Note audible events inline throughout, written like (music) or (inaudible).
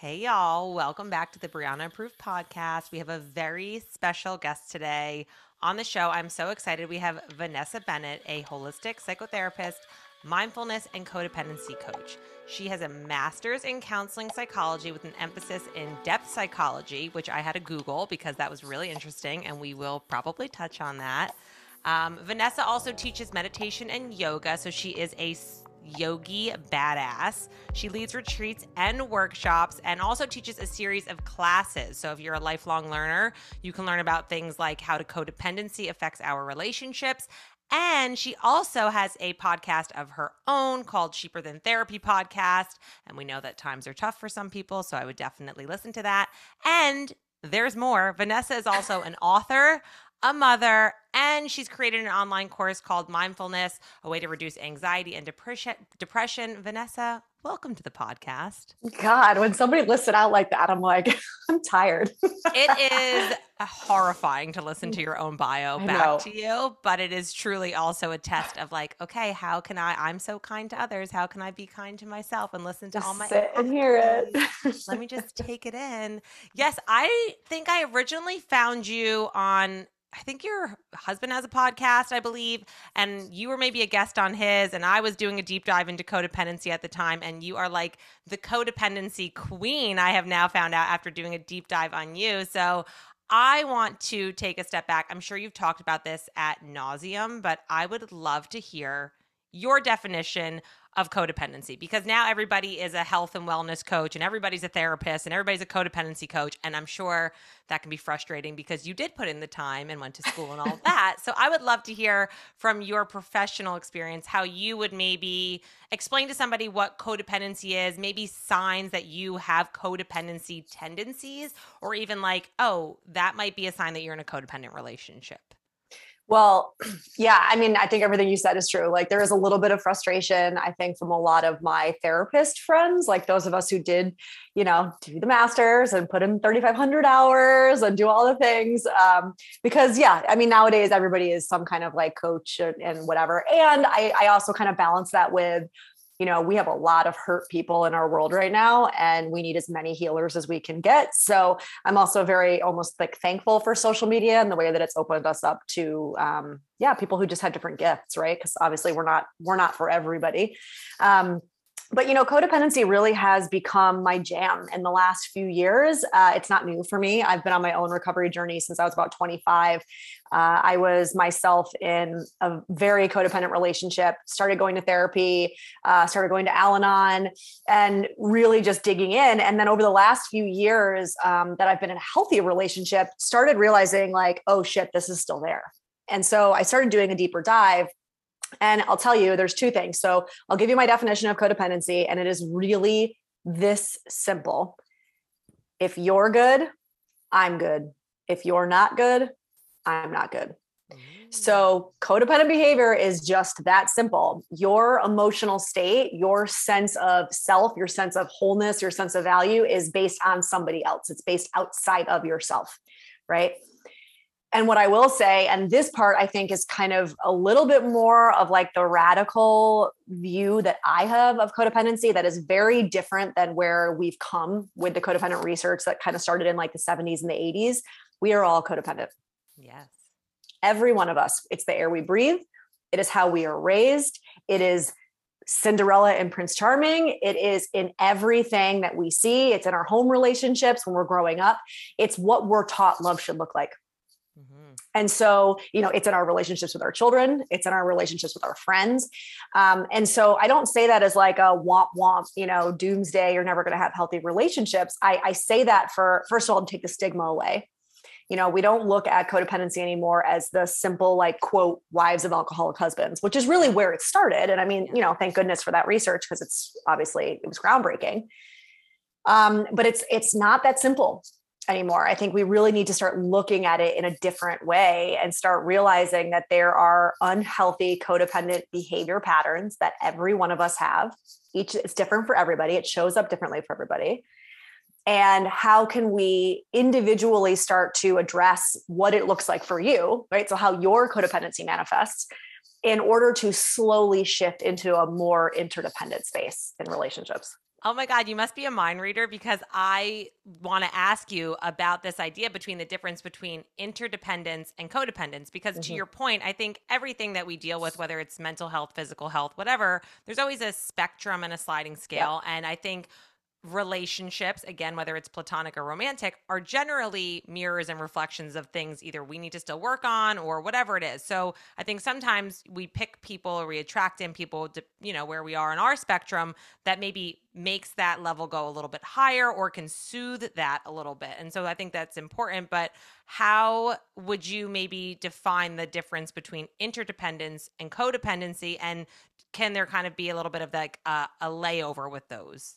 Hey, y'all. Welcome back to the Brianna Approved Podcast. We have a very special guest today on the show. I'm so excited. We have Vanessa Bennett, a holistic psychotherapist, mindfulness, and codependency coach. She has a master's in counseling psychology with an emphasis in depth psychology, which I had to Google because that was really interesting, and we will probably touch on that. Um, Vanessa also teaches meditation and yoga, so she is a yogi badass. She leads retreats and workshops and also teaches a series of classes. So if you're a lifelong learner, you can learn about things like how to codependency affects our relationships. And she also has a podcast of her own called Cheaper Than Therapy Podcast. And we know that times are tough for some people, so I would definitely listen to that. And there's more. Vanessa is also an author a mother, and she's created an online course called Mindfulness, a way to reduce anxiety and depression. Depression. Vanessa, welcome to the podcast. God, when somebody lists it out like that, I'm like, (laughs) I'm tired. it (laughs) is horrifying to listen to your own bio back to you, but it is truly also a test of like, okay, how can I? I'm so kind to others. How can I be kind to myself and listen to just all my sit and hear it? Let me just take it in. Yes, I think I originally found you on I think your husband has a podcast, I believe, and you were maybe a guest on his, and I was doing a deep dive into codependency at the time, and you are like the codependency queen. I have now found out after doing a deep dive on you. So I want to take a step back. I'm sure you've talked about this at nauseum, but I would love to hear your definition of codependency because now everybody is a health and wellness coach and everybody's a therapist and everybody's a codependency coach and i'm sure that can be frustrating because you did put in the time and went to school and all of (laughs) that. So i would love to hear from your professional experience how you would maybe explain to somebody what codependency is maybe signs that you have codependency tendencies or even like oh that might be a sign that you're in a codependent relationship well, (clears throat) yeah, I mean, I think everything you said is true. Like there is a little bit of frustration, I think, from a lot of my therapist friends, like those of us who did, you know, do the masters and put in 3,500 hours and do all the things. Um, because yeah, I mean, nowadays everybody is some kind of like coach and, and whatever. And I, I also kind of balance that with you know, we have a lot of hurt people in our world right now, and we need as many healers as we can get. So I'm also very almost like thankful for social media and the way that it's opened us up to, um, yeah, people who just had different gifts, right? Because obviously we're not we're not for everybody. Um, but you know codependency really has become my jam in the last few years uh, it's not new for me i've been on my own recovery journey since i was about 25 uh, i was myself in a very codependent relationship started going to therapy uh, started going to al-anon and really just digging in and then over the last few years um, that i've been in a healthy relationship started realizing like oh shit this is still there and so i started doing a deeper dive and I'll tell you, there's two things. So I'll give you my definition of codependency, and it is really this simple. If you're good, I'm good. If you're not good, I'm not good. So, codependent behavior is just that simple. Your emotional state, your sense of self, your sense of wholeness, your sense of value is based on somebody else. It's based outside of yourself, right? and what I will say, and this part I think is kind of a little bit more of like the radical view that I have of codependency that is very different than where we've come with the codependent research that kind of started in like the 70s and the 80s. We are all codependent. Yes. Every one of us. It's the air we breathe, it is how we are raised, it is Cinderella and Prince Charming. It is in everything that we see. It's in our home relationships when we're growing up. It's what we're taught love should look like. Mm-hmm. And so, you know, it's in our relationships with our children, it's in our relationships with our friends. Um, and so I don't say that as like a womp womp, you know, doomsday, you're never going to have healthy relationships. I, I say that for, first of all, to take the stigma away. You know, we don't look at codependency anymore as the simple, like, quote, wives of alcoholic husbands, which is really where it started. And I mean, you know, thank goodness for that research because it's obviously, it was groundbreaking. Um, but it's it's not that simple anymore. I think we really need to start looking at it in a different way and start realizing that there are unhealthy codependent behavior patterns that every one of us have. Each is different for everybody, it shows up differently for everybody. And how can we individually start to address what it looks like for you, right? So, how your codependency manifests in order to slowly shift into a more interdependent space in relationships. Oh my God, you must be a mind reader because I want to ask you about this idea between the difference between interdependence and codependence. Because mm-hmm. to your point, I think everything that we deal with, whether it's mental health, physical health, whatever, there's always a spectrum and a sliding scale. Yep. And I think relationships, again, whether it's platonic or romantic, are generally mirrors and reflections of things either we need to still work on or whatever it is. So I think sometimes we pick people or we attract in people, to, you know, where we are in our spectrum that maybe makes that level go a little bit higher or can soothe that a little bit. And so I think that's important. But how would you maybe define the difference between interdependence and codependency? And can there kind of be a little bit of like a, a layover with those?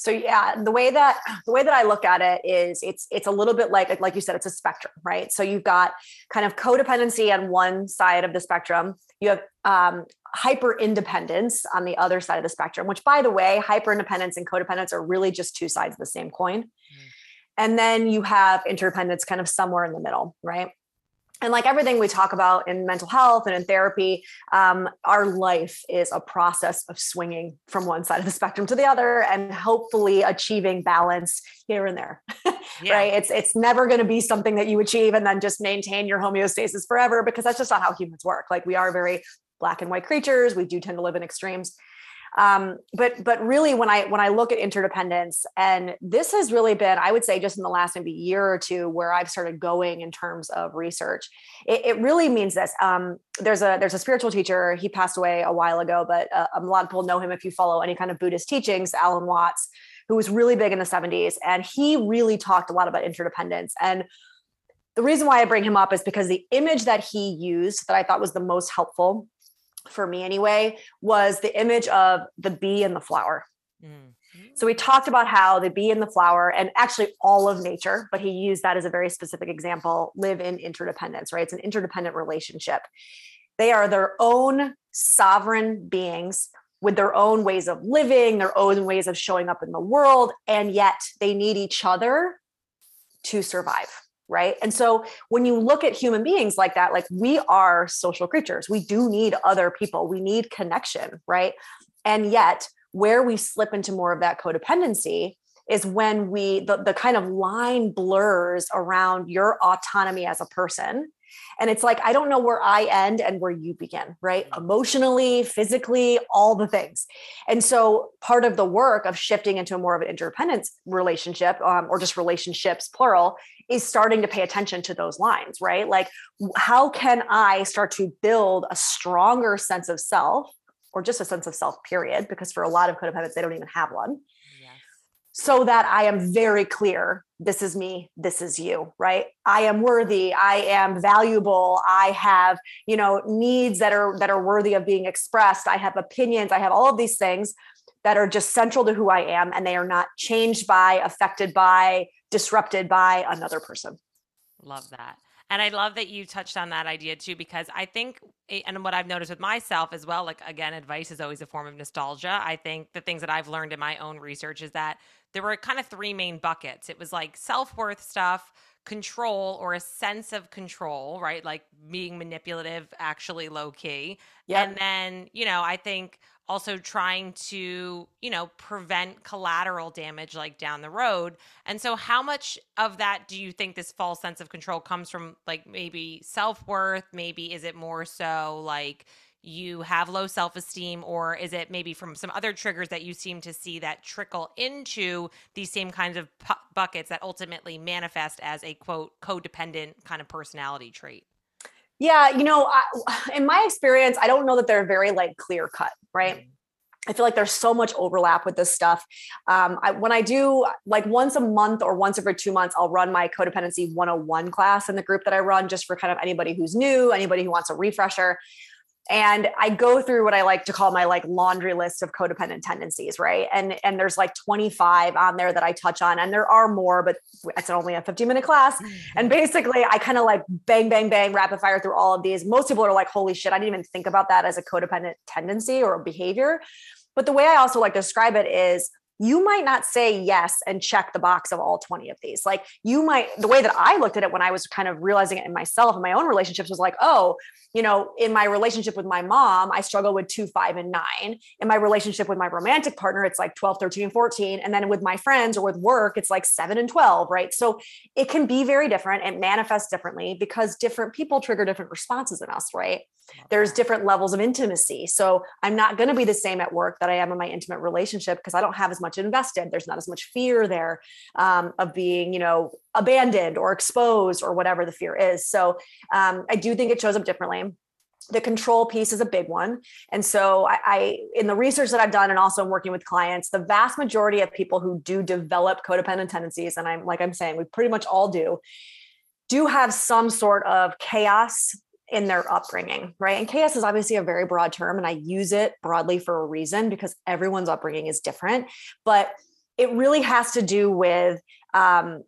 So yeah the way that the way that i look at it is it's it's a little bit like like you said it's a spectrum right? So you've got kind of codependency on one side of the spectrum. You have um, hyper independence on the other side of the spectrum which by the way hyper independence and codependence are really just two sides of the same coin. Mm. and then you have interdependence kind of somewhere in the middle right and like everything we talk about in mental health and in therapy um, our life is a process of swinging from one side of the spectrum to the other and hopefully achieving balance here and there (laughs) yeah. right? It's it's never going to be something that you achieve and then just maintain your homeostasis forever because that's just not how humans work. Like we are very black and white creatures. We do tend to live in extremes um, but but really when i when i look at interdependence and this has really been i would say just in the last maybe year or two where i've started going in terms of research it, it really means this. Um, there's a there's a spiritual teacher. He passed away a while ago but uh, a lot of people know him if you follow any kind of buddhist teachings alan watts who was really big in the 70s and he really talked a lot about interdependence. And the reason why I bring him up is because the image that he used that I thought was the most helpful for me anyway, was the image of the bee and the flower. Mm-hmm. So we talked about how the bee and the flower, and actually all of nature, but he used that as a very specific example, live in interdependence, right? It's an interdependent relationship. They are their own sovereign beings with their own ways of living, their own ways of showing up in the world, and yet they need each other to survive right? And so when you look at human beings like that like we are social creatures. We do need other people. We need connection right? And yet where we slip into more of that codependency is when we the, the kind of line blurs around your autonomy as a person and it's like, I don't know where I end and where you begin, right? Mm-hmm. Emotionally, physically, all the things. And so part of the work of shifting into a more of an interdependence relationship um, or just relationships, plural, is starting to pay attention to those lines, right? Like, how can I start to build a stronger sense of self or just a sense of self, period? Because for a lot of codependents, they don't even have one so that I am very clear this is me, this is you, right? I am worthy, I am valuable, I have, you know, needs that are that are worthy of being expressed, I have opinions, I have all of these things that are just central to who I am and they are not changed by, affected by, disrupted by another person. Love that. And I love that you touched on that idea too, because I think, eh, and what I've noticed with myself as well, like again, advice is always a form of nostalgia. I think the things that I've learned in my own research is that there were kind of three main buckets. It was like self worth stuff, control or a sense of control, right? Like being manipulative, actually low key. Yeah. And then, you know, I think also trying to, you know, prevent collateral damage like down the road. And so, how much of that do you think this false sense of control comes from, like maybe self worth? Maybe is it more so like, you have low self esteem, or is it maybe from some other triggers that you seem to see that trickle into these same kinds of pu- buckets that ultimately manifest as a quote codependent kind of personality trait? Yeah, you know, I, in my experience, I don't know that they're very like clear cut, right? Mm-hmm. I feel like there's so much overlap with this stuff. Um, I, when I do like once a month or once every two months, I'll run my codependency 101 class in the group that I run just for kind of anybody who's new, anybody who wants a refresher and i go through what i like to call my like laundry list of codependent tendencies right? And and there's like 25 on there that i touch on and there are more but it's only a 15 minute class and mm-hmm. basically i kind of like bang bang bang rapid fire through all of these. Most people are like holy shit i didn't even think about that as a codependent tendency or a behavior. But the way i also like to describe it is you might not say yes and check the box of all 20 of these. Like you might, the way that I looked at it when I was kind of realizing it in myself and my own relationships was like, oh, you know, in my relationship with my mom, I struggle with two, five, and nine. In my relationship with my romantic partner, it's like 12, 13, and 14. And then with my friends or with work, it's like seven and 12, right? So it can be very different. It manifests differently because different people trigger different responses in us, right? There's different levels of intimacy. So I'm not going to be the same at work that I am in my intimate relationship because I don't have as much invested. There's not as much fear there um, of being, you know, abandoned or exposed or whatever the fear is. So um, I do think it shows up differently the control piece is a big one and so I, I, in the research that i've done and also in working with clients the vast majority of people who do develop codependent tendencies and i'm like i'm saying we pretty much all do do have some sort of chaos in their upbringing right? And chaos is obviously a very broad term and i use it broadly for a reason because everyone's upbringing is different. But it really has to do with um,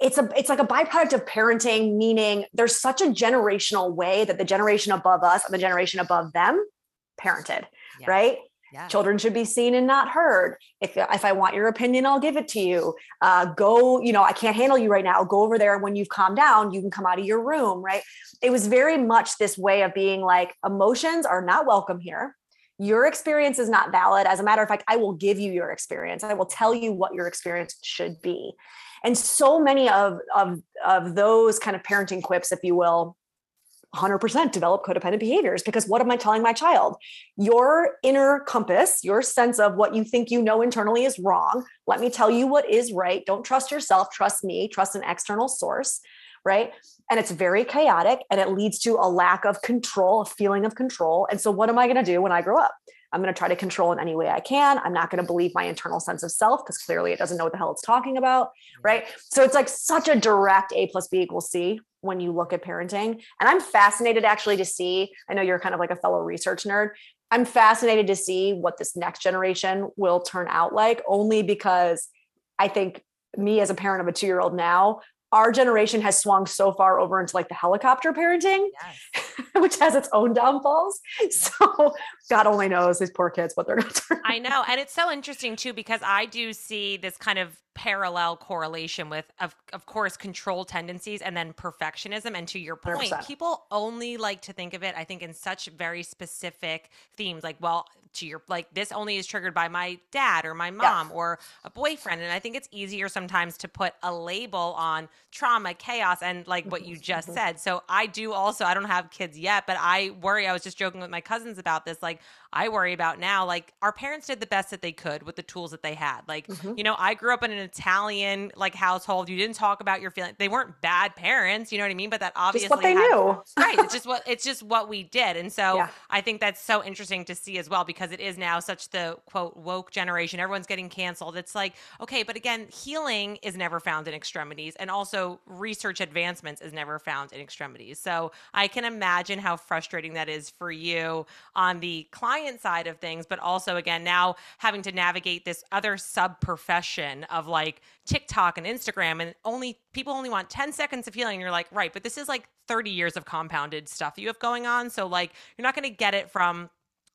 it's a it's like a byproduct of parenting meaning there's such a generational way that the generation above us and the generation above them parented yeah. right yeah. children should be seen and not heard. If if i want your opinion i'll give it to you. Uh, go you know i can't handle you right now. Go over there. When you've calmed down you can come out of your room right? It was very much this way of being like emotions are not welcome here. Your experience is not valid. As a matter of fact i will give you your experience. I will tell you what your experience should be. And so many of of of those kind of parenting quips if you will 100% develop codependent behaviors because what am I telling my child? Your inner compass, your sense of what you think you know internally is wrong. Let me tell you what is right. Don't trust yourself, trust me, trust an external source, right? And it's very chaotic and it leads to a lack of control, a feeling of control. And so, what am I going to do when I grow up? I'm going to try to control in any way I can. I'm not going to believe my internal sense of self because clearly it doesn't know what the hell it's talking about. Right. So it's like such a direct A plus B equals C when you look at parenting. And I'm fascinated actually to see, I know you're kind of like a fellow research nerd. I'm fascinated to see what this next generation will turn out like, only because I think me as a parent of a two year old now, our generation has swung so far over into like the helicopter parenting, yes. (laughs) which has its own downfalls. So God only knows these poor kids what they're going to turn. I know. And it's so interesting too, because I do see this kind of parallel correlation with of, of course control tendencies and then perfectionism and to your point 100%. people only like to think of it i think in such very specific themes like well to your like this only is triggered by my dad or my mom or a boyfriend and i think it's easier sometimes to put a label on trauma chaos and like what you just mm-hmm. said so i do also i don't have kids yet but i worry i was just joking with my cousins about this like I worry about now. Like our parents did the best that they could with the tools that they had. Like, mm-hmm. you know, I grew up in an Italian like household. You didn't talk about your feelings. They weren't bad parents, you know what I mean? But that obviously just what they had, knew. (laughs) right. It's just what it's just what we did. And so yeah. I think that's so interesting to see as well because it is now such the quote woke generation. Everyone's getting canceled. It's like, okay, but again, healing is never found in extremities and also research advancements is never found in extremities. So I can imagine how frustrating that is for you on the client client side of things, but also again now having to navigate this other sub profession of like TikTok and Instagram, and only people only want 10 seconds of healing. And you're like, right, but this is like 30 years of compounded stuff you have going on. So like you're not going to get it from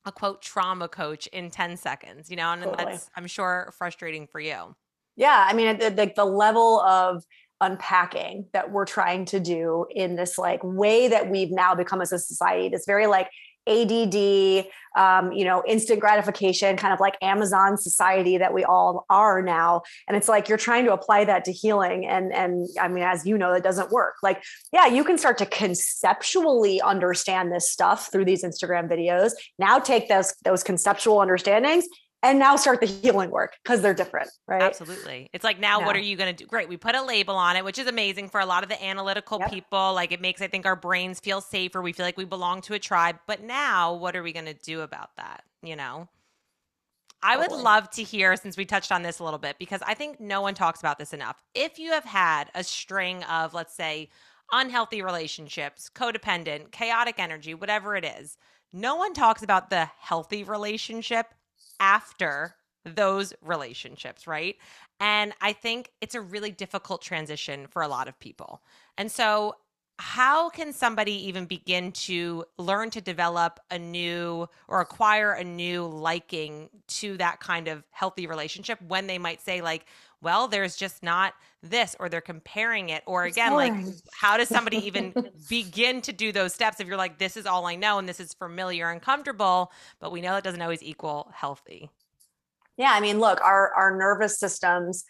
a quote trauma coach in 10 seconds, you know, and totally. that's I'm sure frustrating for you. Yeah, I mean, the, the, the level of unpacking that we're trying to do in this like way that we've now become as a society this very like ADD, um, you know, instant gratification, kind of like Amazon society that we all are now. And it's like you're trying to apply that to healing. And and I mean, as you know, that doesn't work. Like, yeah, you can start to conceptually understand this stuff through these Instagram videos. Now take those those conceptual understandings and now start the healing work because they're different, right? Absolutely. It's like now, what are you going to do? Great, we put a label on it, which is amazing for a lot of the analytical yep. people. Like it makes, I think, our brains feel safer. We feel like we belong to a tribe. But now, what are we going to do about that? You know. I would love to hear, since we touched on this a little bit, because I think no one talks about this enough. If you have had a string of, let's say, unhealthy relationships, codependent, chaotic energy, whatever it is, no one talks about the healthy relationship after those relationships, right? And I think it's a really difficult transition for a lot of people. And so how can somebody even begin to learn to develop a new or acquire a new liking to that kind of healthy relationship when they might say like well there's just not this or they're comparing it or again like how does somebody (laughs) even begin to do those steps if you're like this is all i know and this is familiar and comfortable but we know that doesn't always equal healthy yeah i mean look our our nervous systems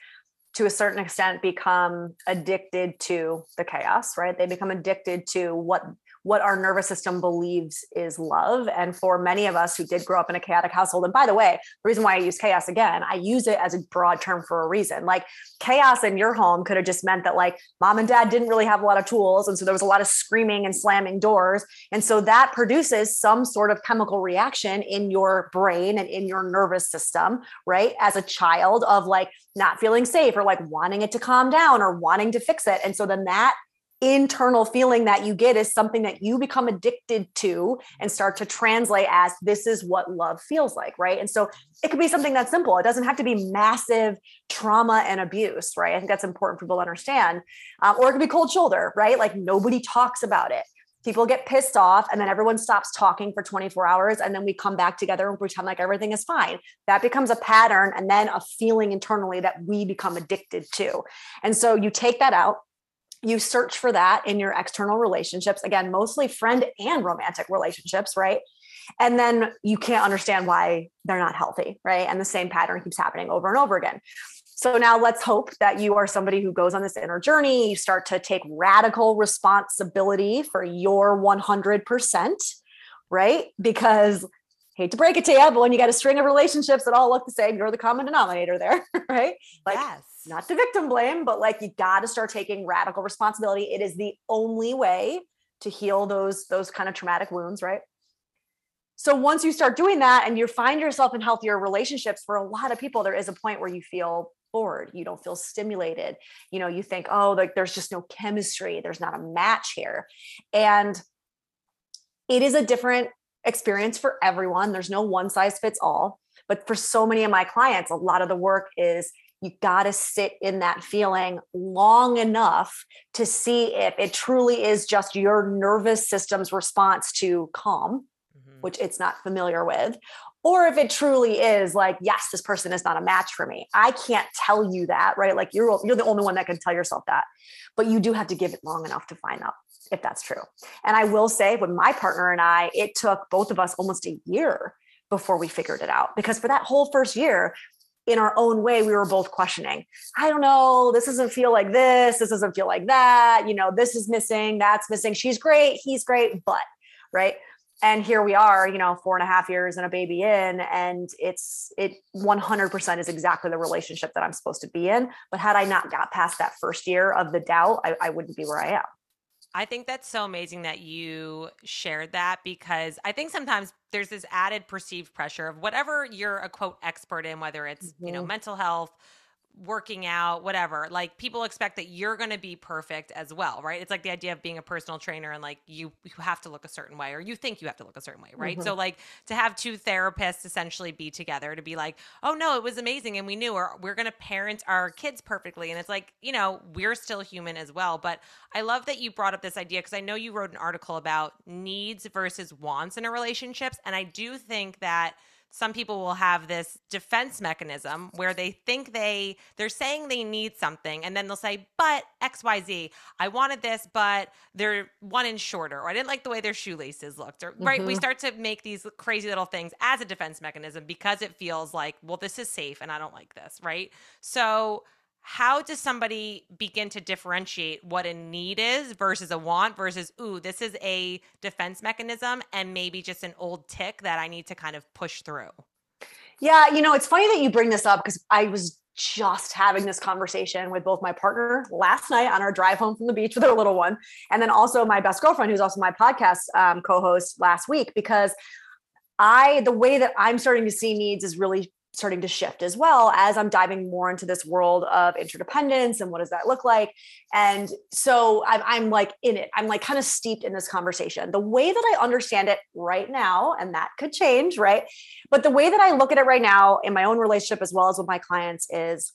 to a certain extent become addicted to the chaos right? They become addicted to what what our nervous system believes is love. And for many of us who did grow up in a chaotic household, and by the way, the reason why I use chaos again, I use it as a broad term for a reason. Like chaos in your home could have just meant that like mom and dad didn't really have a lot of tools. And so there was a lot of screaming and slamming doors. And so that produces some sort of chemical reaction in your brain and in your nervous system, right? As a child of like not feeling safe or like wanting it to calm down or wanting to fix it. And so then that internal feeling that you get is something that you become addicted to and start to translate as this is what love feels like right? And so it could be something that's simple. It doesn't have to be massive trauma and abuse right? I think that's important for people to understand. Um, or it could be cold shoulder right? Like nobody talks about it. People get pissed off and then everyone stops talking for 24 hours and then we come back together and pretend like everything is fine. That becomes a pattern and then a feeling internally that we become addicted to. And so you take that out you search for that in your external relationships again mostly friend and romantic relationships right? And then you can't understand why they're not healthy right? And the same pattern keeps happening over and over again. So now let's hope that you are somebody who goes on this inner journey you start to take radical responsibility for your 100% right? Because hate to break it to you but when you got a string of relationships that all look the same you're the common denominator there (laughs) right? Like yes not to victim blame, but like you got to start taking radical responsibility. It is the only way to heal those those kind of traumatic wounds, right? So once you start doing that and you find yourself in healthier relationships, for a lot of people, there is a point where you feel bored, you don't feel stimulated. You know, you think, oh, like there's just no chemistry, there's not a match here. And it is a different experience for everyone. There's no one size fits all. But for so many of my clients, a lot of the work is you got to sit in that feeling long enough to see if it truly is just your nervous system's response to calm, mm-hmm. which it's not familiar with, or if it truly is like, yes, this person is not a match for me. I can't tell you that, right? Like you're you're the only one that can tell yourself that, but you do have to give it long enough to find out if that's true. And I will say, with my partner and I, it took both of us almost a year before we figured it out because for that whole first year in our own way, we were both questioning. I don't know. This doesn't feel like this. This doesn't feel like that. You know, this is missing. That's missing. She's great. He's great. But, right. And here we are, you know, four and a half years and a baby in, and it's, it 100% is exactly the relationship that I'm supposed to be in. But had I not got past that first year of the doubt, I, I wouldn't be where I am. I think that's so amazing that you shared that because I think sometimes there's this added perceived pressure of whatever you're a quote expert in, whether it's, mm-hmm. you know, mm-hmm. mental health, working out, whatever. Like people expect that you're going to be perfect as well, right? It's like the idea of being a personal trainer and like you you have to look a certain way or you think you have to look a certain way, right? Mm-hmm. So like to have two therapists essentially be together to be like, "Oh no, it was amazing and we knew or we're going to parent our kids perfectly." And it's like, you know, we're still human as well, but I love that you brought up this idea because I know you wrote an article about needs versus wants in a relationships and I do think that some people will have this defense mechanism where they think they they're saying they need something and then they'll say but xyz i wanted this but they're one inch shorter or i didn't like the way their shoelaces looked or right mm-hmm. we start to make these crazy little things as a defense mechanism because it feels like well this is safe and i don't like this right so how does somebody begin to differentiate what a need is versus a want versus ooh this is a defense mechanism and maybe just an old tic that i need to kind of push through yeah you know it's funny that you bring this up because i was just having this conversation with both my partner last night on our drive home from the beach with our little one and then also my best girlfriend who's also my podcast um, co-host last week because I the way that I'm starting to see needs is really starting to shift as well as I'm diving more into this world of interdependence and what does that look like. And so I'm, I'm like in it, I'm like kind of steeped in this conversation. The way that I understand it right now, and that could change, right? But the way that I look at it right now in my own relationship as well as with my clients is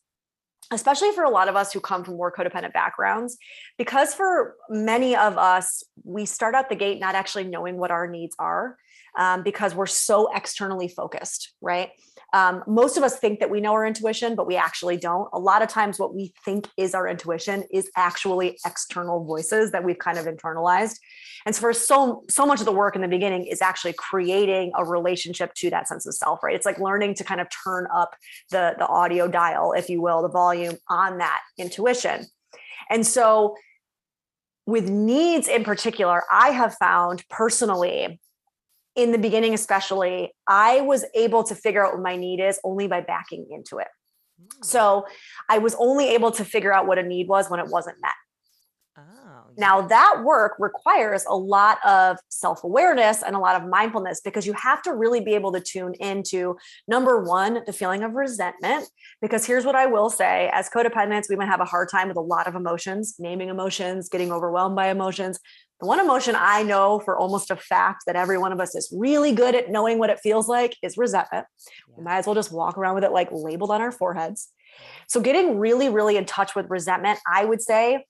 especially for a lot of us who come from more codependent backgrounds, because for many of us, we start out the gate not actually knowing what our needs are um, because we're so externally focused, right? Um, most of us think that we know our intuition, but we actually don't. A lot of times, what we think is our intuition is actually external voices that we've kind of internalized. And so, for so so much of the work in the beginning is actually creating a relationship to that sense of self. Right? It's like learning to kind of turn up the the audio dial, if you will, the volume on that intuition. And so, with needs in particular, I have found personally in the beginning, especially, I was able to figure out what my need is only by backing into it. Mm. So I was only able to figure out what a need was when it wasn't met. Now, that work requires a lot of self awareness and a lot of mindfulness because you have to really be able to tune into number one, the feeling of resentment. Because here's what I will say as codependents, we might have a hard time with a lot of emotions, naming emotions, getting overwhelmed by emotions. The one emotion I know for almost a fact that every one of us is really good at knowing what it feels like is resentment. We might as well just walk around with it like labeled on our foreheads. So, getting really, really in touch with resentment, I would say,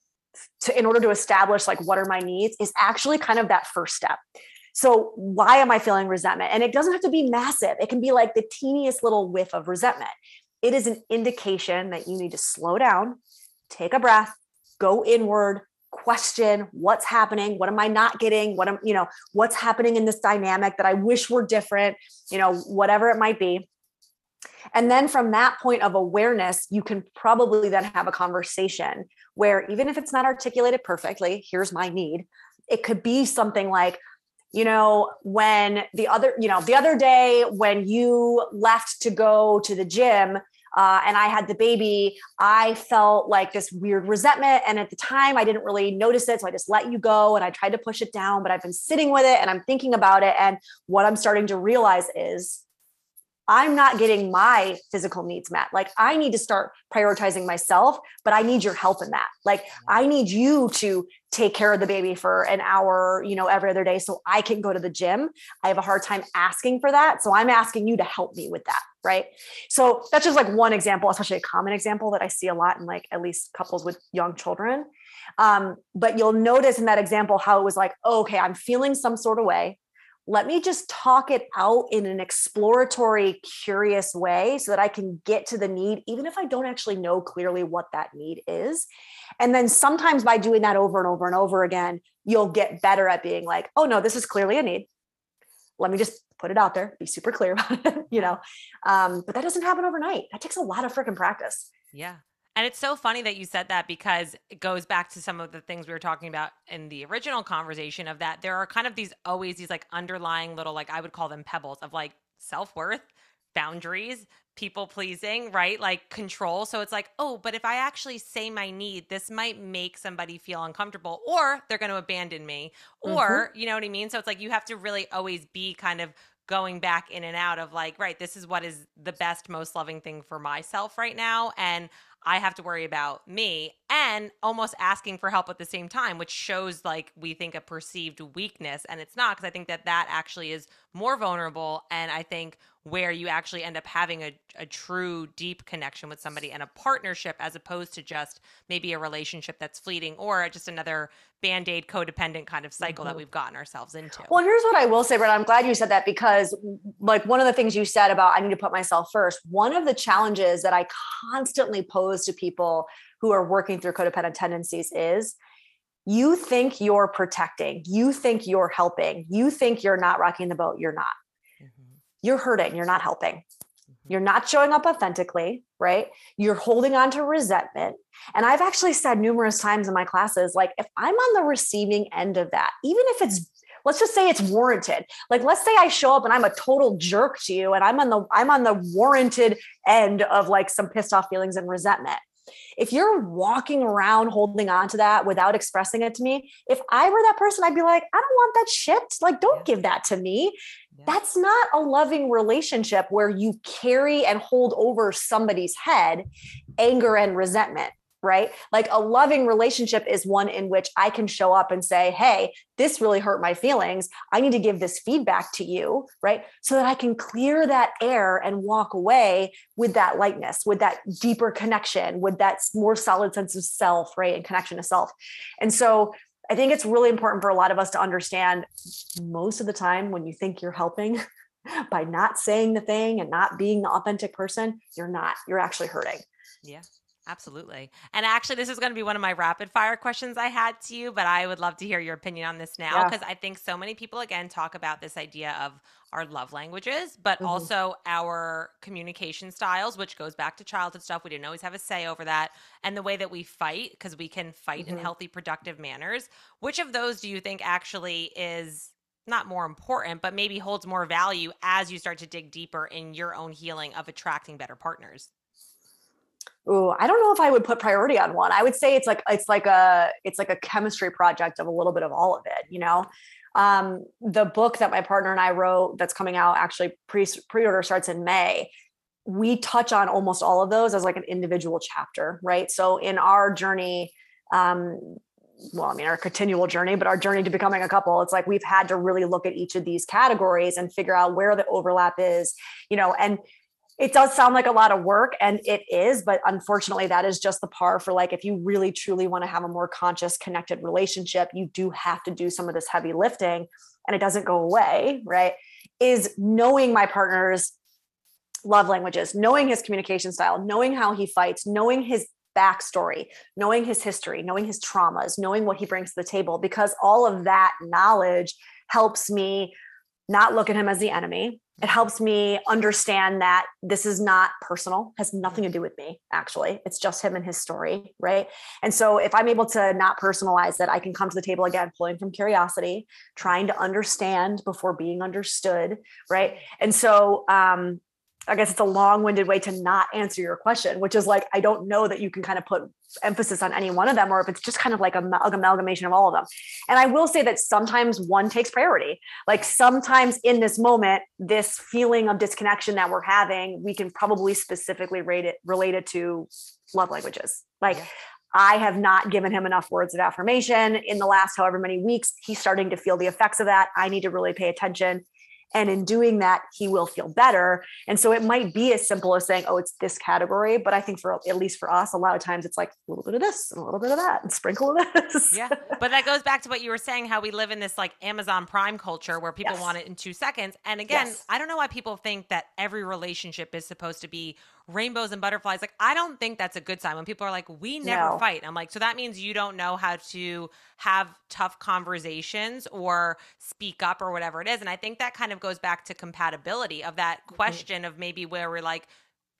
to in order to establish like what are my needs is actually kind of that first step. So why am i feeling resentment? And it doesn't have to be massive. It can be like the teeniest little whiff of resentment. It is an indication that you need to slow down take a breath go inward question what's happening? What am i not getting? What am you know what's happening in this dynamic that i wish were different you know whatever it might be. And then from that point of awareness, you can probably then have a conversation where even if it's not articulated perfectly, here's my need. It could be something like, you know, when the other, you know, the other day when you left to go to the gym, uh, and I had the baby, I felt like this weird resentment. And at the time, I didn't really notice it. So I just let you go and I tried to push it down, but I've been sitting with it and I'm thinking about it. And what I'm starting to realize is I'm not getting my physical needs met. Like I need to start prioritizing myself, but I need your help in that. Like I need you to take care of the baby for an hour, you know, every other day so I can go to the gym. I have a hard time asking for that. So I'm asking you to help me with that. Right. So that's just like one example, especially a common example that I see a lot in like at least couples with young children. Um, but you'll notice in that example how it was like, oh, okay, I'm feeling some sort of way let me just talk it out in an exploratory, curious way so that I can get to the need, even if I don't actually know clearly what that need is. And then sometimes by doing that over and over and over again, you'll get better at being like, oh no, this is clearly a need. Let me just put it out there, be super clear about (laughs) it, you know. Um, but that doesn't happen overnight. That takes a lot of freaking practice. Yeah. And it's so funny that you said that because it goes back to some of the things we were talking about in the original conversation of that there are kind of these always these like underlying little like I would call them pebbles of like self-worth, boundaries, people pleasing, right? Like control. So it's like, oh, but if I actually say my need, this might make somebody feel uncomfortable or they're going to abandon me or, mm-hmm. you know what I mean? So it's like you have to really always be kind of going back in and out of like, right, this is what is the best, most loving thing for myself right now. And I have to worry about me and almost asking for help at the same time, which shows like we think a perceived weakness. And it's not because I think that that actually is more vulnerable. And I think where you actually end up having a, a true deep connection with somebody and a partnership as opposed to just maybe a relationship that's fleeting or just another band-aid codependent kind of cycle mm-hmm. that we've gotten ourselves into well here's what i will say but i'm glad you said that because like one of the things you said about i need to put myself first one of the challenges that i constantly pose to people who are working through codependent tendencies is you think you're protecting you think you're helping you think you're not rocking the boat you're not you're hurting, you're not helping. Mm-hmm. You're not showing up authentically, right? You're holding on to resentment. And I've actually said numerous times in my classes like, if I'm on the receiving end of that, even if it's let's just say it's warranted like let's say i show up and i'm a total jerk to you and i'm on the i'm on the warranted end of like some pissed off feelings and resentment if you're walking around holding on to that without expressing it to me if i were that person i'd be like i don't want that shit. Like don't give that to me. That's not a loving relationship where you carry and hold over somebody's head anger and resentment, right? Like a loving relationship is one in which I can show up and say, Hey, this really hurt my feelings. I need to give this feedback to you, right? So that I can clear that air and walk away with that lightness, with that deeper connection, with that more solid sense of self, right? And connection to self. And so I think it's really important for a lot of us to understand most of the time when you think you're helping (laughs) by not saying the thing and not being the authentic person, you're not. You're actually hurting. Yeah. Absolutely. And actually, this is going to be one of my rapid fire questions I had to you, but I would love to hear your opinion on this now because yeah. I think so many people, again, talk about this idea of our love languages, but mm-hmm. also our communication styles, which goes back to childhood stuff. We didn't always have a say over that. And the way that we fight, because we can fight mm-hmm. in healthy, productive manners. Which of those do you think actually is not more important, but maybe holds more value as you start to dig deeper in your own healing of attracting better partners? Ooh, I don't know if I would put priority on one. I would say it's like it's like a it's like a chemistry project of a little bit of all of it, you know. Um, the book that my partner and I wrote that's coming out actually pre pre-order starts in May. We touch on almost all of those as like an individual chapter, right? So in our journey, um, well, I mean, our continual journey, but our journey to becoming a couple, it's like we've had to really look at each of these categories and figure out where the overlap is, you know, and it does sound like a lot of work and it is but unfortunately that is just the par for like if you really truly want to have a more conscious connected relationship you do have to do some of this heavy lifting and it doesn't go away right? Is knowing my partner's love languages knowing his communication style knowing how he fights knowing his backstory knowing his history knowing his traumas knowing what he brings to the table because all of that knowledge helps me not look at him as the enemy it helps me understand that this is not personal has nothing to do with me actually. It's just him and his story right? And so if i'm able to not personalize it i can come to the table again pulling from curiosity trying to understand before being understood right? And so um I guess it's a long-winded way to not answer your question, which is like I don't know that you can kind of put emphasis on any one of them, or if it's just kind of like a amalgamation of all of them. And I will say that sometimes one takes priority. Like sometimes in this moment, this feeling of disconnection that we're having, we can probably specifically rate it related to love languages. Like yeah. I have not given him enough words of affirmation in the last however many weeks. He's starting to feel the effects of that. I need to really pay attention. And in doing that, he will feel better. And so it might be as simple as saying, oh, it's this category. But I think for at least for us, a lot of times it's like a little bit of this and a little bit of that and sprinkle of this. Yeah. (laughs) But that goes back to what you were saying, how we live in this like Amazon Prime culture where people yes. want it in two seconds. And again, yes. I don't know why people think that every relationship is supposed to be rainbows and butterflies. Like, I don't think that's a good sign when people are like, we never no. fight. I'm like, so that means you don't know how to have tough conversations or speak up or whatever it is. And I think that kind of goes back to compatibility of that mm-hmm. question mm-hmm. of maybe where we're like,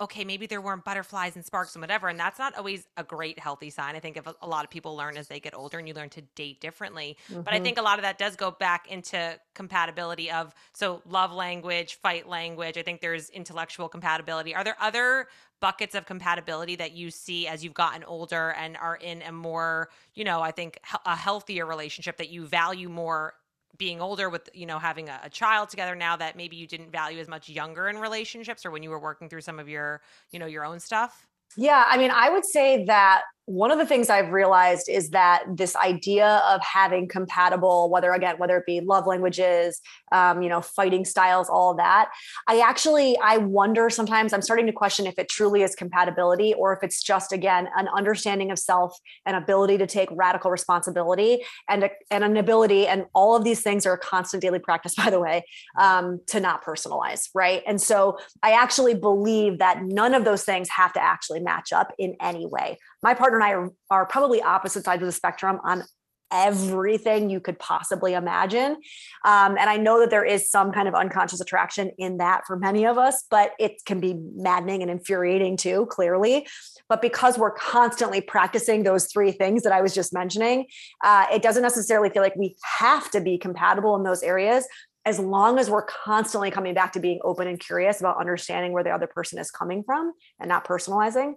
okay, maybe there weren't butterflies and sparks and whatever. And that's not always a great, healthy sign. I think if a lot of people learn as they get older and you learn to date differently. Mm-hmm. But I mm-hmm. think a lot of that does go back into compatibility of so love language, fight language. I think there's intellectual compatibility. Are there other buckets of compatibility that you see as you've gotten older and are in a more, you know, I think a healthier relationship that you value more being older with you know having a, a, child together now that maybe you didn't value as much younger in relationships or when you were working through some of your you know your own stuff? Yeah i mean i would say that one of the things I've realized is that this idea of having compatible, whether again, whether it be love languages, um, you know, fighting styles, all that, I actually I wonder sometimes I'm starting to question if it truly is compatibility or if it's just again an understanding of self, an ability to take radical responsibility, and a, and an ability, and all of these things are a constant daily practice, (laughs) by the way, um, to not personalize, right? And so I actually believe that none of those things have to actually match up in any way my partner and I are, are probably opposite sides of the spectrum on everything you could possibly imagine. Um, and I know that there is some kind of unconscious attraction in that for many of us, but it can be maddening and infuriating too, clearly. But because we're constantly practicing those three things that I was just mentioning, uh, it doesn't necessarily feel like we have to be compatible in those areas. As long as we're constantly coming back to being open and curious about understanding where the other person is coming from and not personalizing.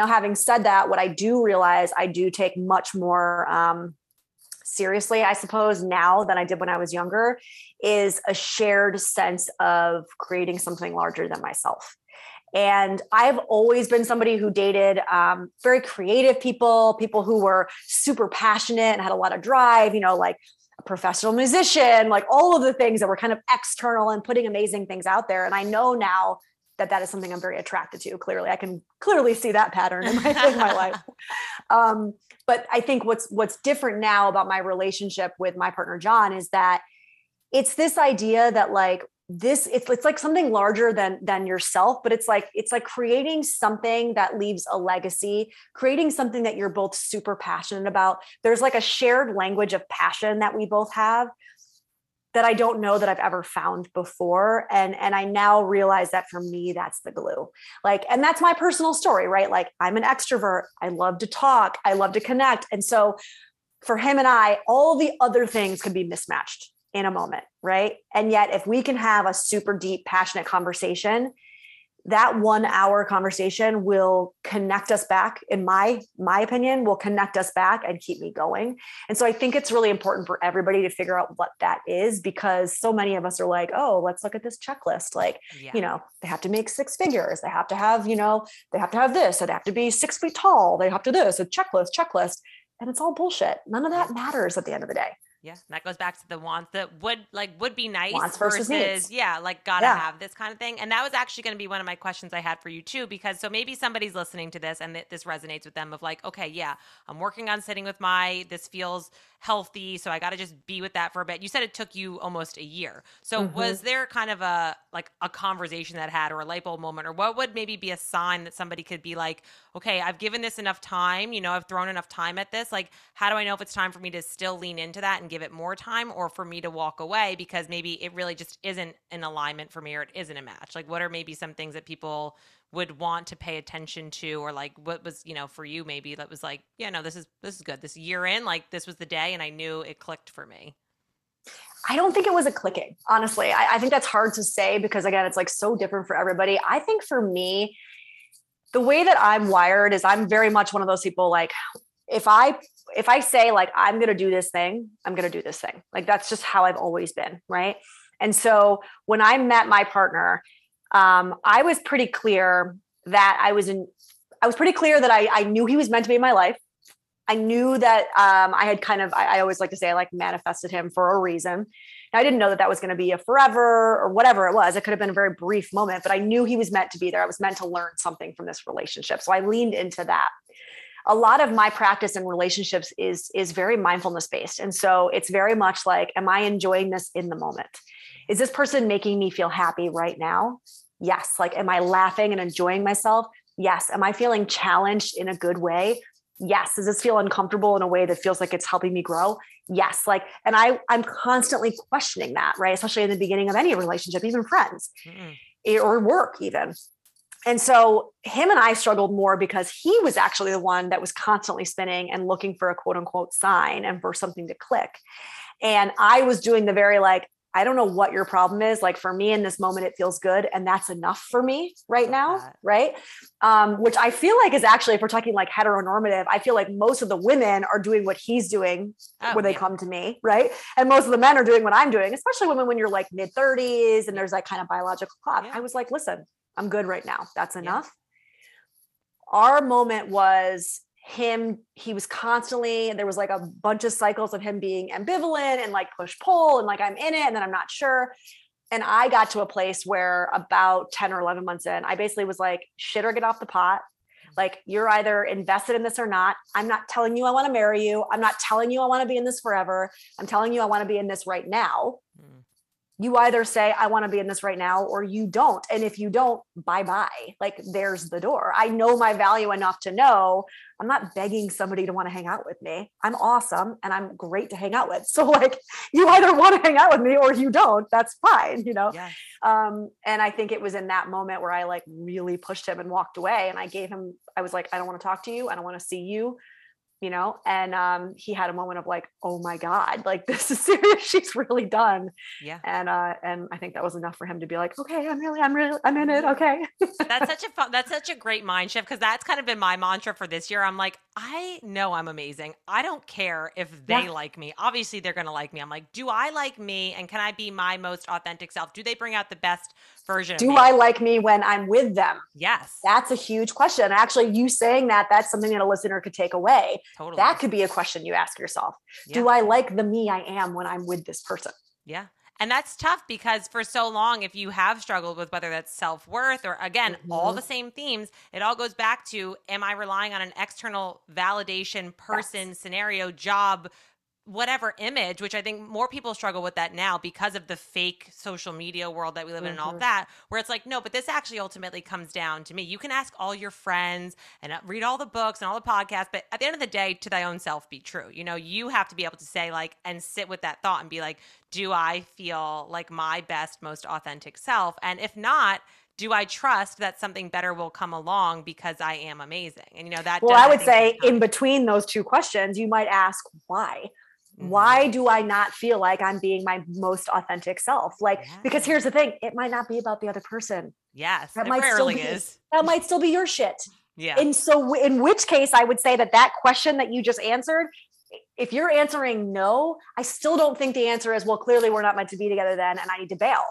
Now, having said that, what I do realize I do take much more um, seriously, I suppose, now than I did when I was younger, is a shared sense of creating something larger than myself. And I've always been somebody who dated um, very creative people, people who were super passionate and had a lot of drive, you know, like a professional musician, like all of the things that were kind of external and putting amazing things out there. And I know now that that is something I'm very attracted to. Clearly, I can clearly see that pattern in my, in my life. (laughs) Um, but I think what's what's different now about my relationship with my partner John is that it's this idea that like this it's, it's like something larger than than yourself but it's like it's like creating something that leaves a legacy creating something that you're both super passionate about there's like a shared language of passion that we both have that I don't know that I've ever found before and and I now realize that for me that's the glue. Like and that's my personal story, right? Like I'm an extrovert. I love to talk, I love to connect. And so for him and I all the other things can be mismatched in a moment, right? And yet if we can have a super deep passionate conversation, that one hour conversation will connect us back in my my opinion will connect us back and keep me going. And so i think it's really important for everybody to figure out what that is because so many of us are like oh let's look at this checklist. Like yeah. you know they have to make six figures. They have to have you know they have to have this. They have to be six feet tall. They have to do this. A checklist checklist. And it's all bullshit. None of that matters at the end of the day yeah, that goes back to the wants that would like would be nice wants versus, versus yeah, like gotta yeah. have this kind of thing. And that was actually going to be one of my questions I had for you too, because so maybe somebody's listening to this and th- this resonates with them of like, okay, yeah, I'm working on sitting with my. This feels healthy, so I got to just be with that for a bit. You said it took you almost a year. So mm-hmm. was there kind of a like a conversation that had or a light bulb moment, or what would maybe be a sign that somebody could be like, okay, I've given this enough time. You know, I've thrown enough time at this. Like, how do I know if it's time for me to still lean into that and give it more time or for me to walk away because maybe it really just isn't an alignment for me or it isn't a match? Like, what are maybe some things that people would want to pay attention to or like what was you know for you maybe that was like yeah no this is this is good this year in like this was the day and i knew it clicked for me I don't think it was a clicking, honestly. I, I, think that's hard to say because, again, it's like so different for everybody. I think for me, the way that I'm wired is I'm very much one of those people like, if I if I say like I'm going to do this thing, I'm going to do this thing. Like that's just how I've always been, right? And so when I met my partner, um, I was pretty clear that I was in. I was pretty clear that I, I knew he was meant to be in my life. I knew that um, I had kind of. I, I always like to say I like manifested him for a reason. I didn't know that that was going to be a forever or whatever it was. It could have been a very brief moment, but I knew he was meant to be there. I was meant to learn something from this relationship. So I leaned into that a lot of my practice in relationships is is very mindfulness based and so it's very much like am i enjoying this in the moment? Is this person making me feel happy right now? Yes. Like am i laughing and enjoying myself? Yes. Am i feeling challenged in a good way? Yes. Does this feel uncomfortable in a way that feels like it's helping me grow? Yes. Like and i i'm constantly questioning that right? Especially in the beginning of any relationship even friends mm. or work even and so him and I struggled more because he was actually the one that was constantly spinning and looking for a quote unquote sign and for something to click. And I was doing the very like, I don't know what your problem is. Like for me in this moment, it feels good. And that's enough for me right now. Right. Um, which I feel like is actually, if we're talking like heteronormative, I feel like most of the women are doing what he's doing oh, when they yeah. come to me. Right. And most of the men are doing what I'm doing, especially women when you're like mid 30s and there's that kind of biological clock. Yeah. I was like, listen, I'm good right now. That's enough. Yeah. Our moment was him he was constantly there was like a bunch of cycles of him being ambivalent and like push pull and like i'm in it and then i'm not sure and i got to a place where about 10 or 11 months in i basically was like shit or get off the pot like you're either invested in this or not i'm not telling you i want to marry you i'm not telling you i want to be in this forever i'm telling you i want to be in this right now you either say i want to be in this right now or you don't. And if you don't bye bye like there's the door. I know my value enough to know i'm not begging somebody to want to hang out with me. I'm awesome and i'm great to hang out with. So like (laughs) you either want to hang out with me or you don't. That's fine you know? Yes. um and i think it was in that moment where i like really pushed him and walked away and i gave him i was like i don't want to talk to you. I don't want to see you you know and um he had a moment of like oh my god like (laughs) this is serious she's really done yeah and uh and i think that was enough for him to be like okay i'm really i'm really i'm in it okay that's (laughs) such a fun that's such a great mind shift because that's kind of been my mantra for this year i'm like I know I'm amazing. I don't care if they Yeah. like me. Obviously, they're to like me. I'm like, do I like me? And can I be my most authentic self? Do they bring out the best version Do? I like me when I'm with them? Yes, That's a huge question. Actually, you saying that, that's something that a listener could take away. totally. That could be a question you ask yourself. Do I like the me I am when I'm with this person? Yeah. And that's tough because for so long, if you have struggled with whether that's self worth or again, all Mhm. the same themes, it all goes back to am I relying on an external validation, person, scenario, job, whatever image, which I think more people struggle with that now because of the fake social media world that we live in and all Mhm. that, where it's like, no, but this actually ultimately comes down to me. You can ask all your friends and uh, read all the books and all the podcasts, but at the end of the day, to thy own self be true. You know, you have to be able to say, like, and sit with that thought and be like, do I feel like my best, most authentic self? And if not, do I trust that something better will come along because I am amazing? And you know that. Well, I would think, say in between those two questions, you might ask why. Mhm. Why do I not feel like I'm being my most authentic self? Like, because here's the thing it might not be about the other person. Yes, that it might still be- is. That might still be your shit. Yeah. And so, in which case, I would say that that question that you just answered, if you're answering no, I still don't think the answer is, well, clearly we're not meant to be together then, and I need to bail.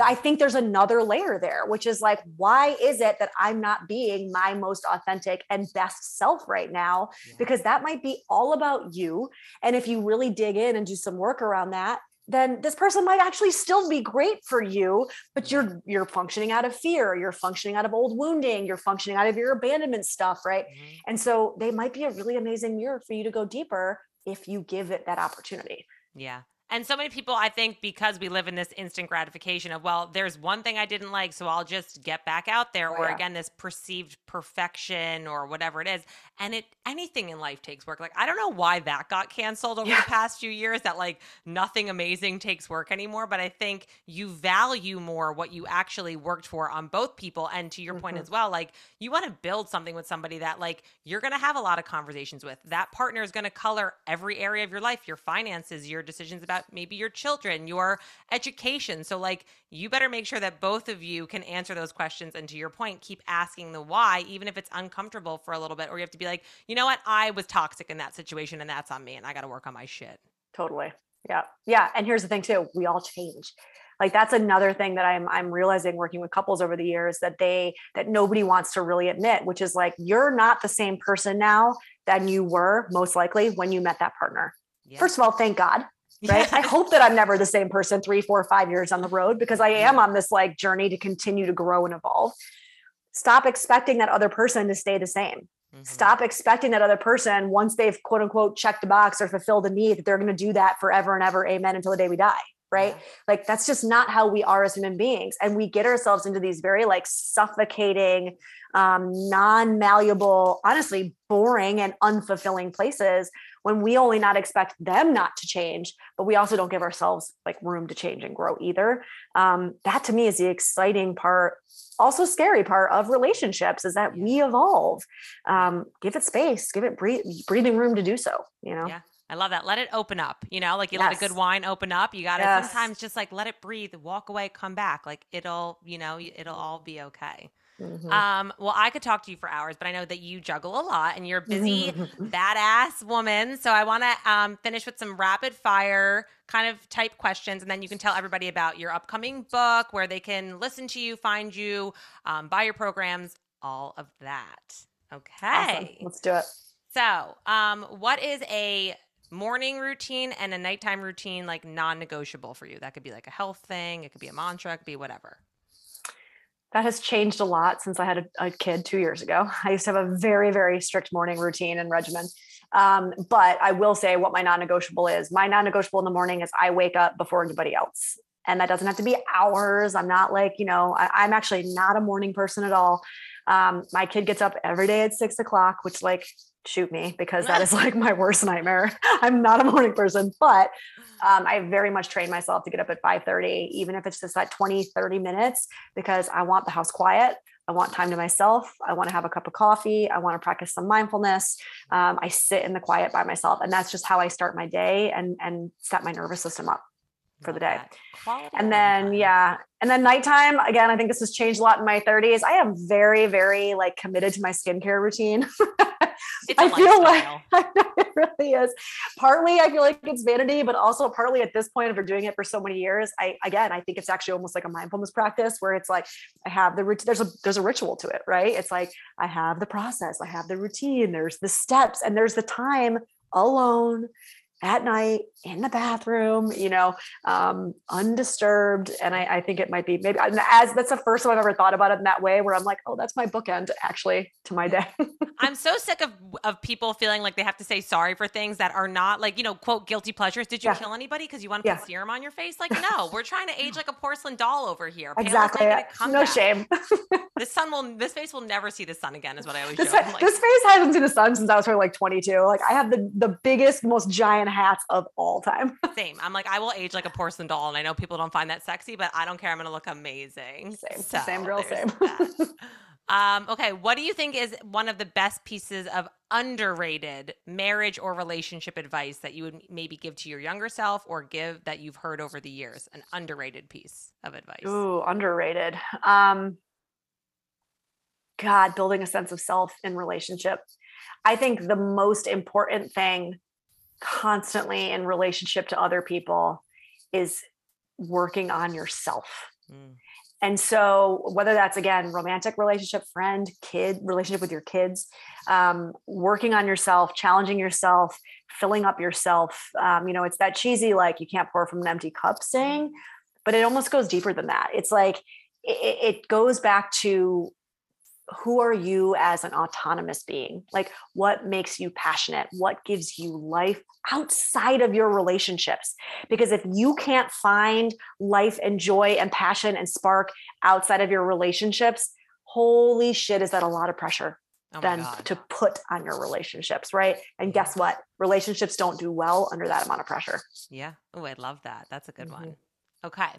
I think there's another layer there, which is like, why is it that I'm not being my most authentic and best self right now? Yeah. Because that might be all about you. And if you really dig in and do some work around that, then this person might actually still be great for you but you're you're functioning out of fear you're functioning out of old wounding you're functioning out of your abandonment stuff right Mhm. and so they might be a really amazing mirror for you to go deeper if you give it that opportunity Yeah. And so many people, I think, because we live in this instant gratification of, well, there's one thing I didn't like, so I'll just get back out there, Oh, or yeah. again, this perceived perfection or whatever it is. And it anything in life takes work. Like, I don't know why that got canceled over Yeah. the past few years, that like nothing amazing takes work anymore. But I think you value more what you actually worked for on both people. And to your point Mhm. as well, like you want to build something with somebody that like you're going to have a lot of conversations with. That partner is going to color every area of your life, your finances, your decisions about maybe your children, your education. So like you better make sure that both of you can answer those questions and to your point keep asking the why even if it's uncomfortable for a little bit or you have to be like, "You know what? I was toxic in that situation and that's on me and I got to work on my shit." totally yeah yeah and here's the thing too we all change like that's another thing that i'm i'm realizing working with couples over the years that they that nobody wants to really admit which is like you're not the same person now than you were most likely when you met that partner Yeah. first of all thank god right? I hope that I'm never the same person three, four, five years on the road because I am on this like journey to continue to grow and evolve. Stop expecting that other person to stay the same. Mhm. Stop expecting that other person, once they've quote unquote checked the box or fulfilled the need, that they're going to do that forever and ever. Amen. Until the day we die. Right. Yeah. Like that's just not how we are as human beings. And we get ourselves into these very like suffocating, um, non-malleable, honestly, boring and unfulfilling places when we only not expect them not to change, but we also don't give ourselves like room to change and grow either. Um, that to me is the exciting part, also scary part of relationships is that we evolve. Um, give it space, give it breathe, breathing room to do so. You know. Yeah. I love that. Let it open up. You know, like you let a good wine open up. You got to Yes. sometimes just like let it breathe, walk away, come back. Like it'll, you know, it'll all be okay. Mhm. Um, well, I could talk to you for hours, but I know that you juggle a lot and you're a busy, (laughs) badass woman. So I want to um, finish with some rapid fire kind of type questions, and then you can tell everybody about your upcoming book, where they can listen to you, find you, um, buy your programs, all of that. Okay. Awesome. Let's do it. So, um, what is a morning routine and a nighttime routine like non-negotiable for you? That could be like a health thing, it could be a mantra, it could be whatever. That has changed a lot since I had a, a kid two years ago. (laughs) I used to have a very, very strict morning routine and regimen. Um, but I will say what my non negotiable is. My non negotiable in the morning is I wake up before anybody else. And that doesn't have to be hours. I'm not like, you know, I, I'm actually not a morning person at all. Um, my kid gets up every day at six o'clock, which like shoot me because that is (laughs) like my worst nightmare. (laughs) I'm not a morning person, but um, I very much train myself to get up at 5:30, even if it's just like 20, 30 minutes, because I want the house quiet. I want time to myself. I want to have a cup of coffee. I want to practice some mindfulness. Um, I sit in the quiet by myself, and that's just how I start my day and and set my nervous system up for the day. And then yeah, and then nighttime again. I think this has changed a lot in my 30s. I am very very like committed to my skincare routine. (laughs) It's a I feel like lifestyle. (laughs) Know it really is. Partly, I feel like it's vanity, but also partly at this point, you're doing it for so many years, I again, I think it's actually almost like a mindfulness practice where it's like I have the routine. There's a there's a ritual to it, right? It's like I have the process, I have the routine. There's the steps, and there's the time alone at night in the bathroom, you know, um, undisturbed. And I, I think it might be maybe as that's the first time I've ever thought about it in that way, where I'm like, oh, that's my bookend actually to my day. I'm so sick of of people feeling like they have to say sorry for things that are not like, you know, quote guilty pleasures. Did you Yeah. kill anybody because you want to Yeah. put serum on your face? Like, (laughs) no, we're trying to age like a porcelain doll over here. Pale exactly. No shame. (laughs) This sun will this face will never see the sun again, is what I always this, like, this face hasn't seen the sun since I was probably like 22. Like I have the the biggest, most giant hats of all time. (laughs) same. I'm like, I will age like a porcelain doll, and I know people don't find that sexy, but I don't care. I'm gonna look amazing. Same, So, same girl, same. (laughs) Um, okay, what do you think is one of the best pieces of underrated marriage or relationship advice that you would maybe give to your younger self or give that you've heard over the years? An underrated piece of advice. Ooh, underrated. Um, God, building a sense of self in relationship. I think the most important thing constantly in relationship to other people is working on yourself. Mm, And so, whether that's again, romantic relationship, friend, kid, relationship with your kids, um, working on yourself, challenging yourself, filling up yourself. Um, you know, it's that cheesy, like, you can't pour from an empty cup saying, but it almost goes deeper than that. It's like, it, it goes back to who are you as an autonomous being? Like, what makes you passionate? What gives you life outside of your relationships? Because if you can't find life and joy and passion and spark outside of your relationships, holy shit, is that a lot of pressure oh then God. to put on your relationships, right? And guess what? Relationships don't do well under that amount of pressure. Yeah. Oh, I love that. That's a good one. Mhm. Okay.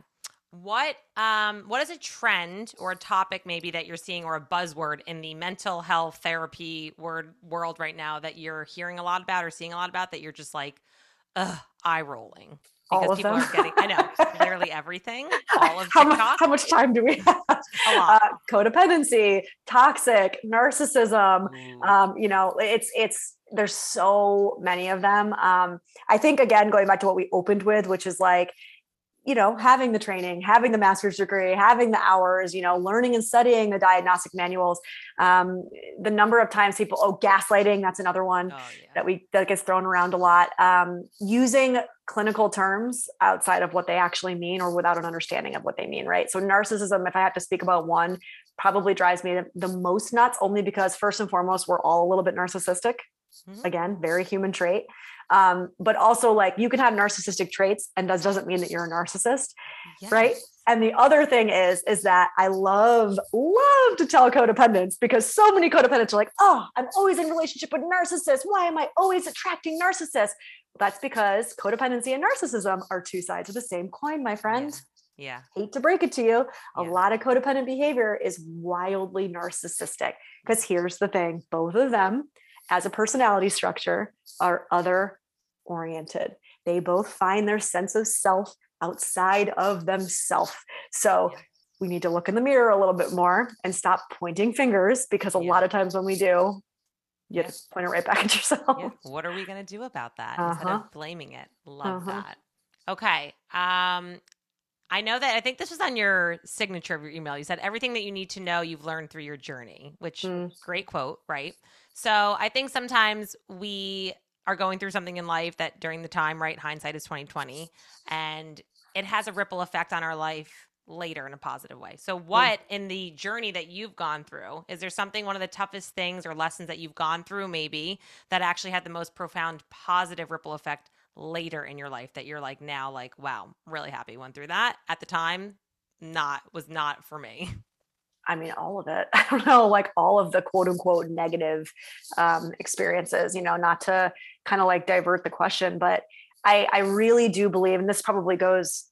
What um what is a trend or a topic maybe that you're seeing or a buzzword in the mental health therapy word world right now that you're hearing a lot about or seeing a lot about that you're just like ugh, eye rolling? All Because of people them. are getting I know, literally everything. (laughs) All of how, TikTok. how much time do we have? A lot. Uh, codependency, toxic, narcissism, Ooh. um, you know it's it's there's so many of them um i think again going back to what we opened with which is like you know having the training having the master's degree having the hours you know learning and studying the diagnostic manuals um the number of times people oh gaslighting that's another one oh yeah. that we that gets thrown around a lot um, using clinical terms outside of what they actually mean or without an understanding of what they mean right so narcissism if i have to speak about one probably drives me the, most nuts only because first and foremost we're all a little bit narcissistic Mhm. again very human trait um, but also like you can have narcissistic traits and that doesn't mean that you're a narcissist right? And the other thing is is that i love love to tell codependents because so many codependents are like oh i'm always in relationship with narcissists why am i always attracting narcissists that's because codependency and narcissism are two sides of the same coin my friend Yeah. hate to break it to you a Yeah. lot of codependent behavior is wildly narcissistic because here's the thing both of them as a personality structure are other oriented they both find their sense of self outside of themselves so Yeah. we need to look in the mirror a little bit more and stop pointing fingers because a Yeah. lot of times when we do you Yeah. just point it right back at (laughs) yourself. What are we going to do about that instead Uh-huh. of blaming it? Love Uh-huh. that. Okay. Um, I know that I think this was on your signature of your email. You said everything that you need to know you've learned through your journey, which Mm. great quote, right? So I think sometimes we are going through something in life that during the time, right? Hindsight is 2020 and it has a ripple effect on our life later in a positive way. So what in the journey that you've gone through, is there something one of the toughest things or lessons that you've gone through maybe that actually had the most profound positive ripple effect later in your life that you're like now like wow, really happy went through that. At the time, not was not for me. (laughs) I mean, all of it. (laughs) I don't know, like all of the quote unquote negative um, experiences, you know, not to kind of like divert the question, but I, I really do believe, and this probably goes,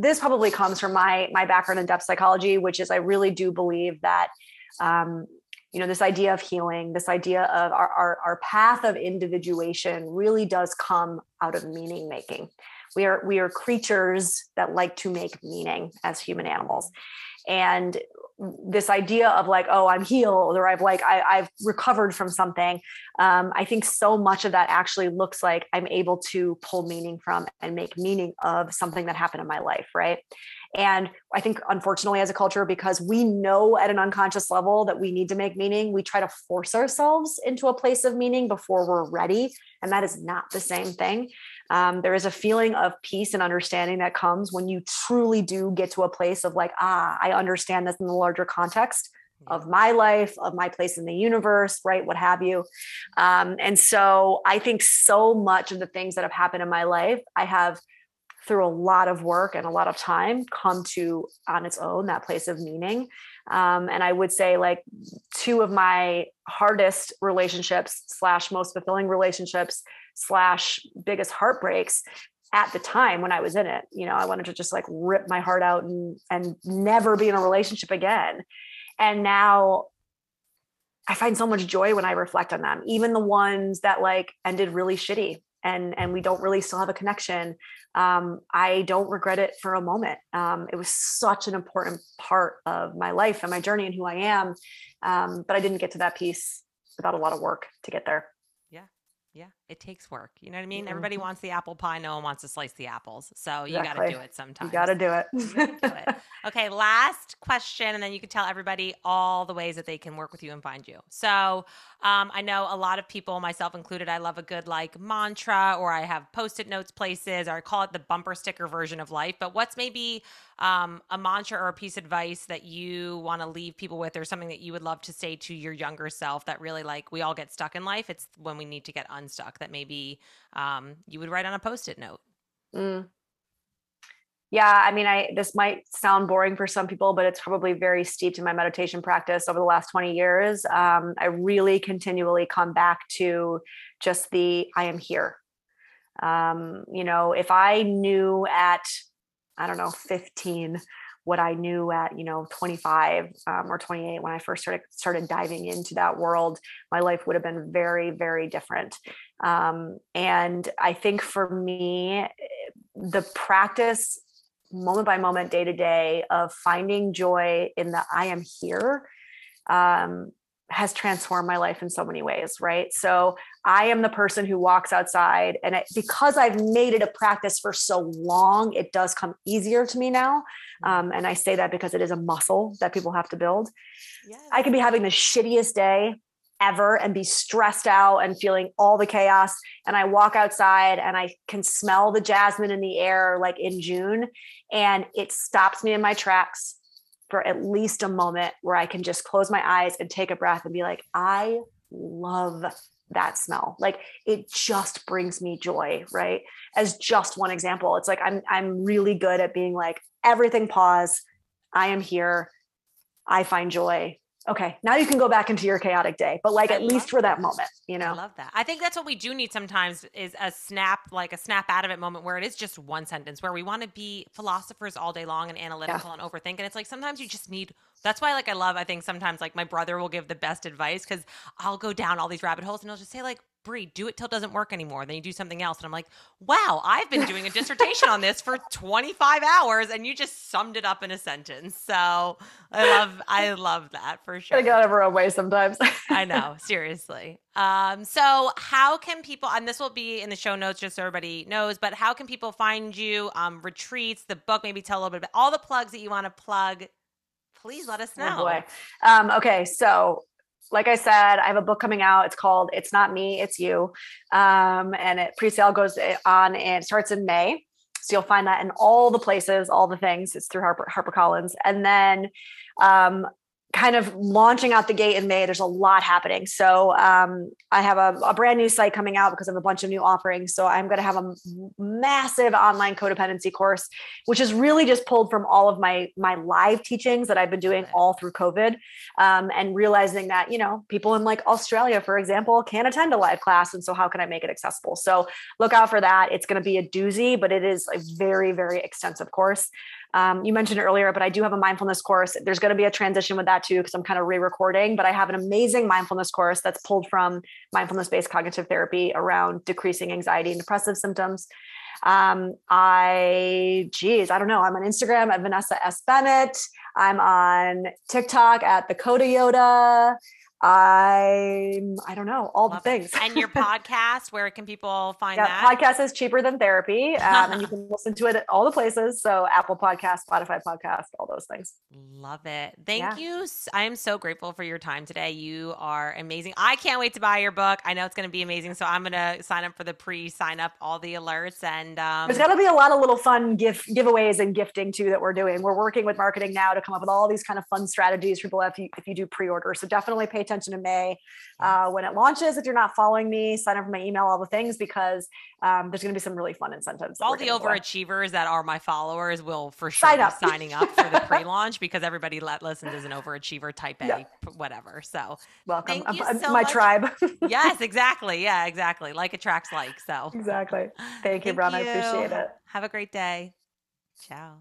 this probably comes from my my background in depth psychology, which is I really do believe that, um, you know, this idea of healing, this idea of our, our our path of individuation really does come out of meaning making. We are we are creatures that like to make meaning as human animals, and this idea of like oh i'm healed or i've like I, have recovered from something um, i think so much of that actually looks like i'm able to pull meaning from and make meaning of something that happened in my life right? And i think unfortunately as a culture because we know at an unconscious level that we need to make meaning we try to force ourselves into a place of meaning before we're ready and that is not the same thing um, there is a feeling of peace and understanding that comes when you truly do get to a place of like, ah, I understand this in the larger context of my life, of my place in the universe, right? What have you. Um, and so I think so much of the things that have happened in my life, I have through a lot of work and a lot of time come to on its own that place of meaning um, and i would say like two of my hardest relationships slash most fulfilling relationships slash biggest heartbreaks at the time when I was in it. You know, I wanted to just like rip my heart out and and never be in a relationship again. And now I find so much joy when I reflect on them, even the ones that like ended really shitty and and we don't really still have a connection. Um, I don't regret it for a moment. Um, it was such an important part of my life and my journey and who I am. Um, but I didn't get to that piece without a lot of work to get there. Yeah, it takes work. You know what I mean? Mm-hmm. Everybody wants the apple pie. No one wants to slice the apples. So you exactly. got to do it sometimes. You got to do it. do it. Okay, last question, and then you can tell everybody all the ways that they can work with you and find you. So um, I know a lot of people, myself included, I love a good like mantra, or I have post-it notes places, or I call it the bumper sticker version of life. But what's maybe um, a mantra or a piece of advice that you want to leave people with, or something that you would love to say to your younger self that really like we all get stuck in life? It's when we need to get unstuck that maybe um, you would write on a post-it note. Mm. Yeah, I mean, I this might sound boring for some people, but it's probably very steeped in my meditation practice over the last 20 years. Um, I really continually come back to just the I am here. Um, you know, if I knew at I don't know, 15, what I knew at, you know, 25 um, or 28 when I first started started diving into that world, my life would have been very, very different. Um, and I think for me, the practice moment by moment, day to day of finding joy in the I am here um, has transformed my life in so many ways, right? So I am the person who walks outside, and it, because I've made it a practice for so long, it does come easier to me now. Mm-hmm. Um, and I say that because it is a muscle that people have to build. Yes. I can be having the shittiest day ever and be stressed out and feeling all the chaos. And I walk outside and I can smell the jasmine in the air like in June, and it stops me in my tracks for at least a moment where I can just close my eyes and take a breath and be like, I love that smell. Like it just brings me joy, right? As just one example, it's like I'm I'm really good at being like everything pause. I am here. I find joy okay, now you can go back into your chaotic day, but like I at least for that, that moment, you know? I love that. I think that's what we do need sometimes is a snap, like a snap out of it moment where it is just one sentence where we want to be philosophers all day long and analytical yeah. and overthink. And it's like sometimes you just need that's why like I love I think sometimes like my brother will give the best advice because I'll go down all these rabbit holes and he'll just say like Brie, do it till it doesn't work anymore. Then you do something else. And I'm like, wow, I've been doing a dissertation on this for (laughs) 25 hours and you just summed it up in a sentence. So I love, I love that for sure. I got out of our own way sometimes. I know, (laughs) seriously. Um, so how can people, and this will be in the show notes just so everybody knows, but how can people find you? Um, retreats, the book, maybe tell a little bit about all the plugs that you want to plug please let us oh, know. Oh boy. Um, okay, so like I said, I have a book coming out. It's called "It's Not Me, It's You," um, and it pre-sale goes eh, on and starts in May. So you'll find that in all the places, all the things. It's through Harper HarperCollins, and then um, kind of launching out the gate in May. There's a lot happening. So um, I have a, a, brand new site coming out because of a bunch of new offerings. So I'm going to have a massive online codependency course, which is really just pulled from all of my my live teachings that I've been doing all through COVID, um, and realizing that you know people in like Australia, for example, can't attend a live class, and so how can I make it accessible? So look out for that. It's going to be a doozy, but it is a very very extensive course. Um, you mentioned earlier, but I do have a mindfulness course. There's going to be a transition with that too, because I'm kind of re recording, but I have an amazing mindfulness course that's pulled from mindfulness based cognitive therapy around decreasing anxiety and depressive symptoms. Um, I, geez, I don't know. I'm on Instagram at Vanessa S. Bennett. I'm on TikTok at the Coda Yoda. I I don't know all Love the it. things. And your (laughs) podcast, where can people find yeah, that? podcast is cheaper than therapy, um, and you can (laughs) listen to it at all the places. So Apple Podcast, Spotify Podcast, all those things. Love it. Thank Yeah. you. I am so grateful for your time today. You are amazing. I can't wait to buy your book. I know it's going to be amazing. So I'm going to sign up for the pre sign up, all the alerts. And um, There's got to be a lot of little fun gift giveaways and gifting too that we're doing. We're working with marketing now to come up with all these kind of fun strategies for people if you if you do pre-order. So definitely pay attention to May uh, when it launches. If you're not following me, sign up for my email, all the things because um, there's going to be some really fun incentives. all the overachievers that are my followers will for sure Sign be signing up for the (laughs) pre launch because everybody that listens is an overachiever type A, Yeah. whatever. So, Welcome, Thank you Uh, so my much. tribe. (laughs) yes, exactly. Yeah, exactly. Like attracts like. So, exactly. (laughs) Thank you, Brown. I appreciate it. Have a great day. Ciao.